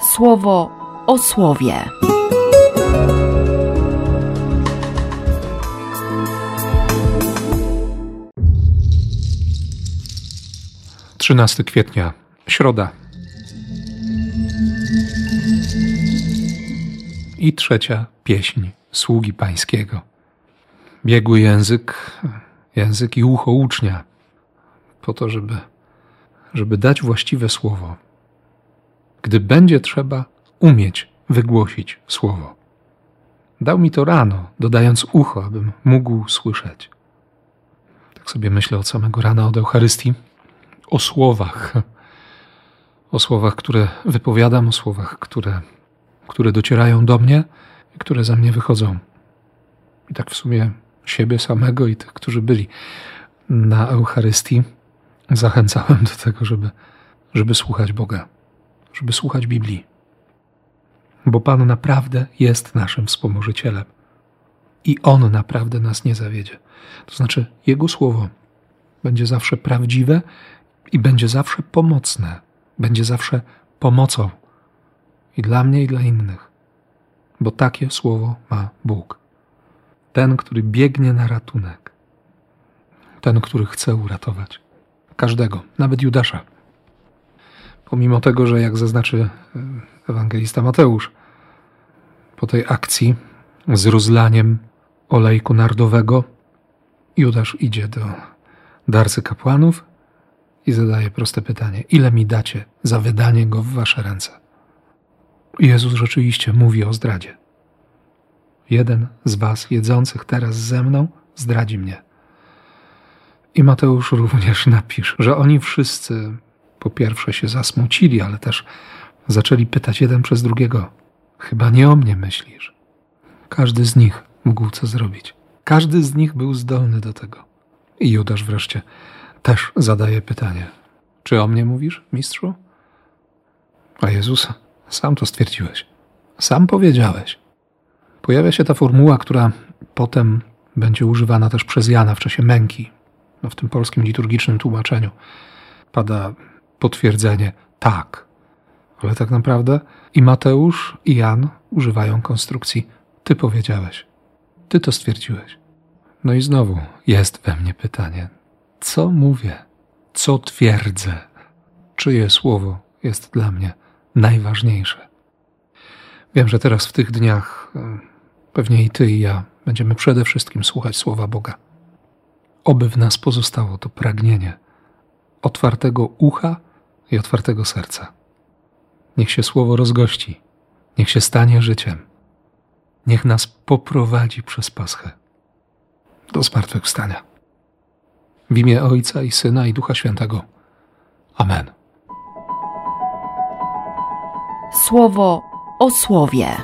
słowo o słowie. 13 kwietnia, środa. I trzecia pieśń sługi pańskiego. Biegły język, język i ucho ucznia, po to, żeby, żeby dać właściwe słowo. Gdy będzie trzeba umieć wygłosić słowo. Dał mi to rano, dodając ucho, abym mógł słyszeć. Tak sobie myślę od samego rana od Eucharystii o słowach, o słowach, które wypowiadam, o słowach, które, które docierają do mnie i które za mnie wychodzą. I tak w sumie siebie samego i tych, którzy byli na Eucharystii, zachęcałem do tego, żeby, żeby słuchać Boga, żeby słuchać Biblii. Bo Pan naprawdę jest naszym wspomożycielem i On naprawdę nas nie zawiedzie. To znaczy, Jego słowo będzie zawsze prawdziwe i będzie zawsze pomocne, będzie zawsze pomocą i dla mnie, i dla innych, bo takie słowo ma Bóg. Ten, który biegnie na ratunek, ten, który chce uratować każdego, nawet Judasza. Pomimo tego, że jak zaznaczy e, ewangelista Mateusz, po tej akcji z rozlaniem olejku nardowego, Judasz idzie do darcy kapłanów i zadaje proste pytanie: Ile mi dacie za wydanie go w wasze ręce? Jezus rzeczywiście mówi o zdradzie. Jeden z was jedzących teraz ze mną zdradzi mnie. I Mateusz również napisze, że oni wszyscy po pierwsze się zasmucili, ale też zaczęli pytać jeden przez drugiego: Chyba nie o mnie myślisz. Każdy z nich mógł co zrobić. Każdy z nich był zdolny do tego. I Judasz wreszcie też zadaje pytanie: Czy o mnie mówisz, mistrzu? A Jezus, sam to stwierdziłeś. Sam powiedziałeś. Pojawia się ta formuła, która potem będzie używana też przez Jana w czasie męki. No w tym polskim liturgicznym tłumaczeniu pada potwierdzenie tak. Ale tak naprawdę i Mateusz, i Jan używają konstrukcji ty powiedziałeś. Ty to stwierdziłeś. No i znowu jest we mnie pytanie: co mówię? Co twierdzę? Czyje słowo jest dla mnie najważniejsze? Wiem, że teraz w tych dniach e, pewnie i ty, i ja będziemy przede wszystkim słuchać słowa Boga. Oby w nas pozostało to pragnienie otwartego ucha i otwartego serca. Niech się słowo rozgości, niech się stanie życiem, niech nas poprowadzi przez Paschę do zmartwychwstania. W imię Ojca i Syna i Ducha Świętego. Amen. Słowo o słowie.